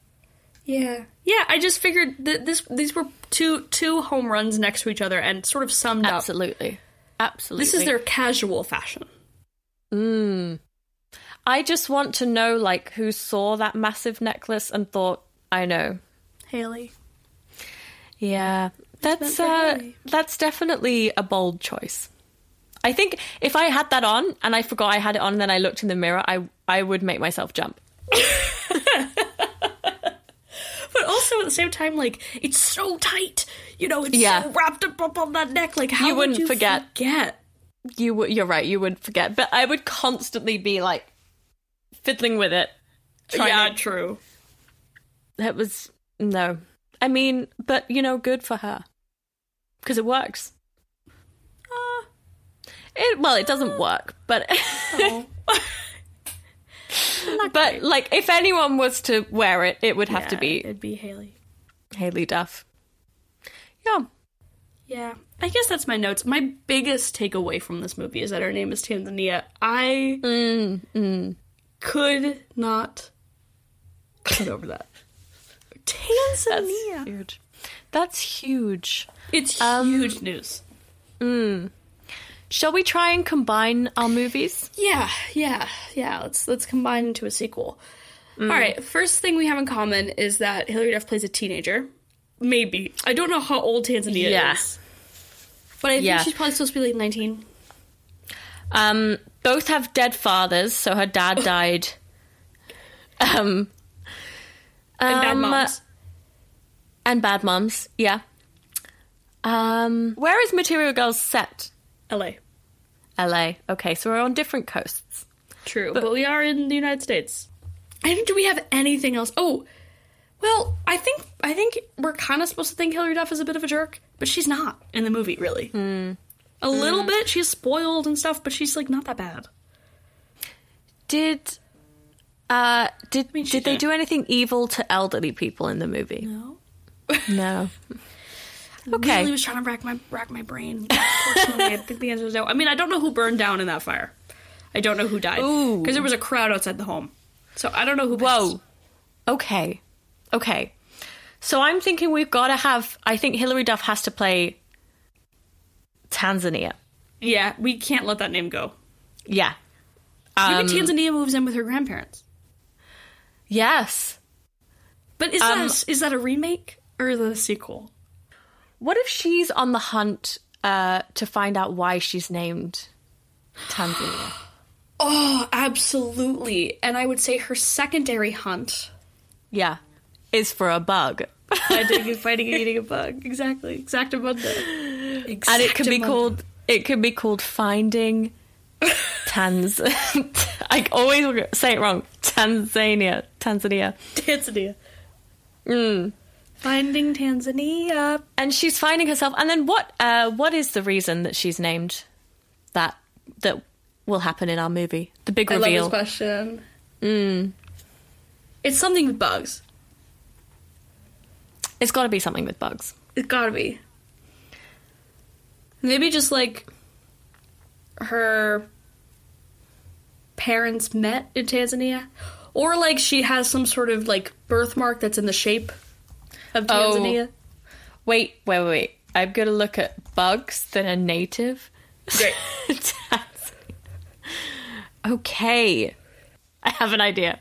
Yeah. Yeah, I just figured that this these were two two home runs next to each other and sort of summed up. absolutely. Absolutely. This is their casual fashion. Mm. I just want to know, like, who saw that massive necklace and thought, I know. Haylie. Yeah, that's uh, Haylie. that's definitely a bold choice. I think if I had that on and I forgot I had it on, and then I looked in the mirror, I I would make myself jump. But also at the same time, like, it's so tight. You know, it's Yeah. so wrapped up, up on that neck. Like, how You would wouldn't you forget. forget? You would, you're right. You would forget, but I would constantly be like fiddling with it. trying yeah, to- true. That was no. I mean, but you know, good for her because it works. Uh, It well, it doesn't work, but oh. but like if anyone was to wear it, it would have to be It'd be Haylie. Haylie Duff. Yeah, Yeah. I guess that's my notes. My biggest takeaway from this movie is that her name is Tanzania. I mm, mm. could not get over that. Tanzania. That's Huge. That's huge. It's Um, huge news. Mm. Shall we try and combine our movies? Yeah, yeah, yeah. Let's let's combine into a sequel. All right. First thing we have in common is that Hilary Duff plays a teenager. Maybe I don't know how old Tanzania Yeah. is, but I think Yeah. she's probably supposed to be like nineteen. Um, both have dead fathers, so her dad died. Um, And bad um, moms. and bad mums, yeah. Um, where is Material Girls set? L.A. LA. Okay, so we're on different coasts. True, but, we are in the United States. And do we have anything else? Oh, well, I think I think we're kind of supposed to think Hilary Duff is a bit of a jerk, but she's not in the movie, really. A little bit. She's spoiled and stuff, but she's like not that bad. Did uh did mean, she did they do anything evil to elderly people in the movie? No. No. Really Okay. was trying to rack my rack my brain. Unfortunately, I think the answer is no. I mean, I don't know who burned down in that fire. I don't know who died Ooh. because there was a crowd outside the home. So I don't know who. Whoa. passed. Okay. Okay. So I'm thinking we've got to have I think Hilary Duff has to play Tanzania. Yeah, we can't let that name go. Yeah. Um, Maybe Tanzania moves in with her grandparents. Yes. But is Um, that a, is that a remake or the sequel? What if she's on the hunt uh, to find out why she's named Tanzania? Oh, absolutely. And I would say her secondary hunt. yeah. Is for a bug. Fighting, fighting and eating a bug. Exactly. Exactamundo. and it could be called it could be called finding Tanz I always say it wrong. Tanzania. Tanzania. Tanzania. Mm. Finding Tanzania. And she's finding herself and then what uh what is the reason that she's named that that will happen in our movie? The big I love this reveal. question. Mm. It's something with bugs. It's gotta be something with bugs. It's gotta be. Maybe just like her parents met in Tanzania. Or like she has some sort of like birthmark that's in the shape of Oh. Tanzania. Wait, wait, wait, wait. I'm gonna look at bugs that are native. Great. okay. I have an idea.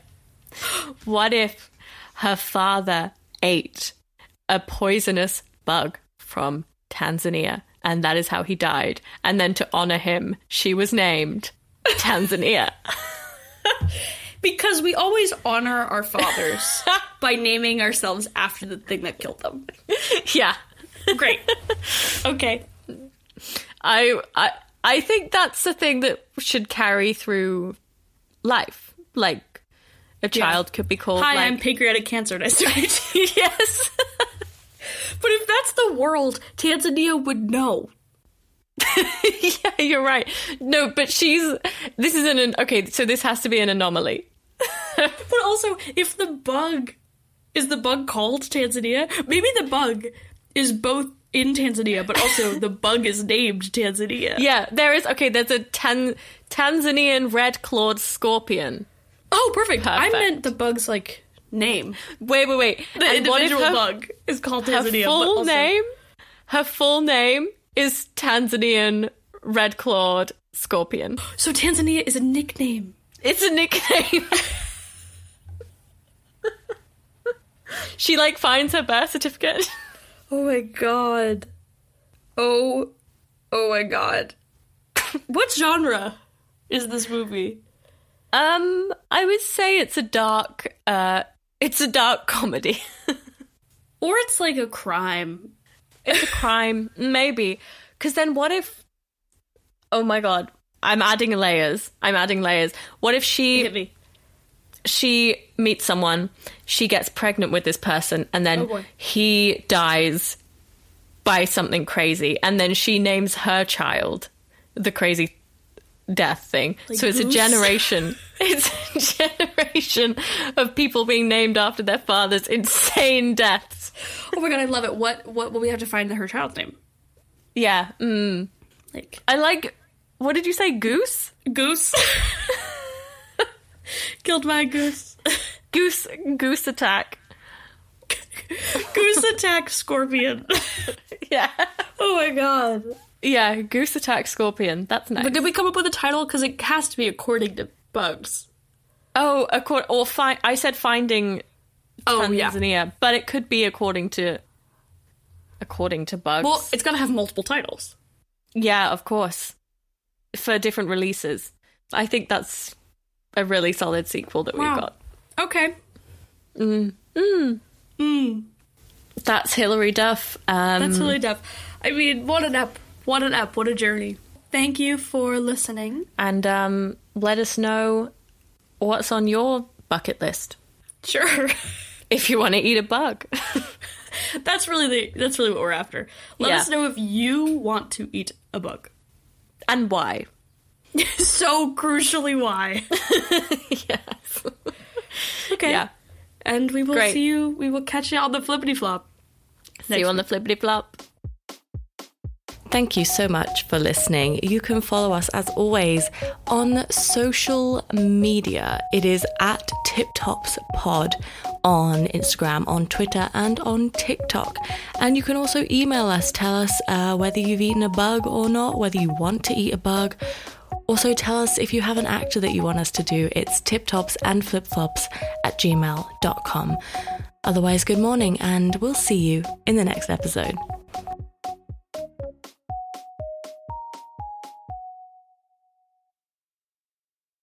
What if her father ate a poisonous bug from Tanzania and that is how he died? And then to honor him, she was named Tanzania. Because we always honor our fathers by naming ourselves after the thing that killed them. yeah. Great. Okay. I I I think that's the thing that should carry through life. Like a child could be called Hi, like, I'm pancreatic cancer. To meet yes. But if that's the world, Tanzania would know. yeah, you're right. No, but she's this is an okay, so this has to be an anomaly. But also, if the bug is the bug called Tanzania, maybe the bug is both in Tanzania, but also the bug is named Tanzania. Yeah, there is okay, there's a Tan- Tanzanian red-clawed scorpion. Oh, perfect. I meant the bug's like name. Wait, wait, wait. The And individual her, bug is called her Tanzania. but full also- name her full name is Tanzanian red-clawed scorpion. So Tanzania is a nickname. It's a nickname. she like finds her birth certificate. Oh my god. Oh, oh my god. what genre is this movie? Um, I would say it's a dark uh it's a dark comedy. Or it's like a crime. it's a crime, maybe. Cuz then what if Oh my god, I'm adding layers. I'm adding layers. What if she. She meets someone, she gets pregnant with this person, and then Oh, he dies by something crazy, and then she names her child the crazy death thing. so it's a generation. It's a generation of people being named after their father's insane deaths. Oh my god, I love it. What what will we have to find her child's name? Yeah. Mm. Like I like. What did you say? Goose. goose. Killed my goose. Goose. Goose attack. Goose attack scorpion. Yeah. oh my god. Yeah. Goose attack scorpion. That's nice. But did we come up with a title? Because it has to be according to bugs. oh, accord- or fi- I said finding Oh yeah. Tanzania, but it could be according to according to bugs. Well, it's got to have multiple titles. yeah, of course, for different releases. I think that's a really solid sequel that Wow. we've got. Okay. That's Hilary Duff. Um, That's really Duff. I mean, what an ep. What an ep. What a journey. Thank you for listening. and um, let us know what's on your bucket list Sure. if you want to eat a bug. that's really the that's really what we're after. Let Yeah. us know if you want to eat a bug. and why. so crucially why. yes. Okay. Yeah. And we will Great. see you we will catch you on the flippity flop. See you on the flippity flop. Thank you so much for listening. You can follow us as always on social media. It is at TipTops Pod on Instagram, on Twitter, and on TikTok. And you can also email us, tell us uh, whether you've eaten a bug or not, whether you want to eat a bug. Also, tell us if you have an actor that you want us to do. It's tiptops and flipflops at gmail.com. Otherwise, good morning, and we'll see you in the next episode.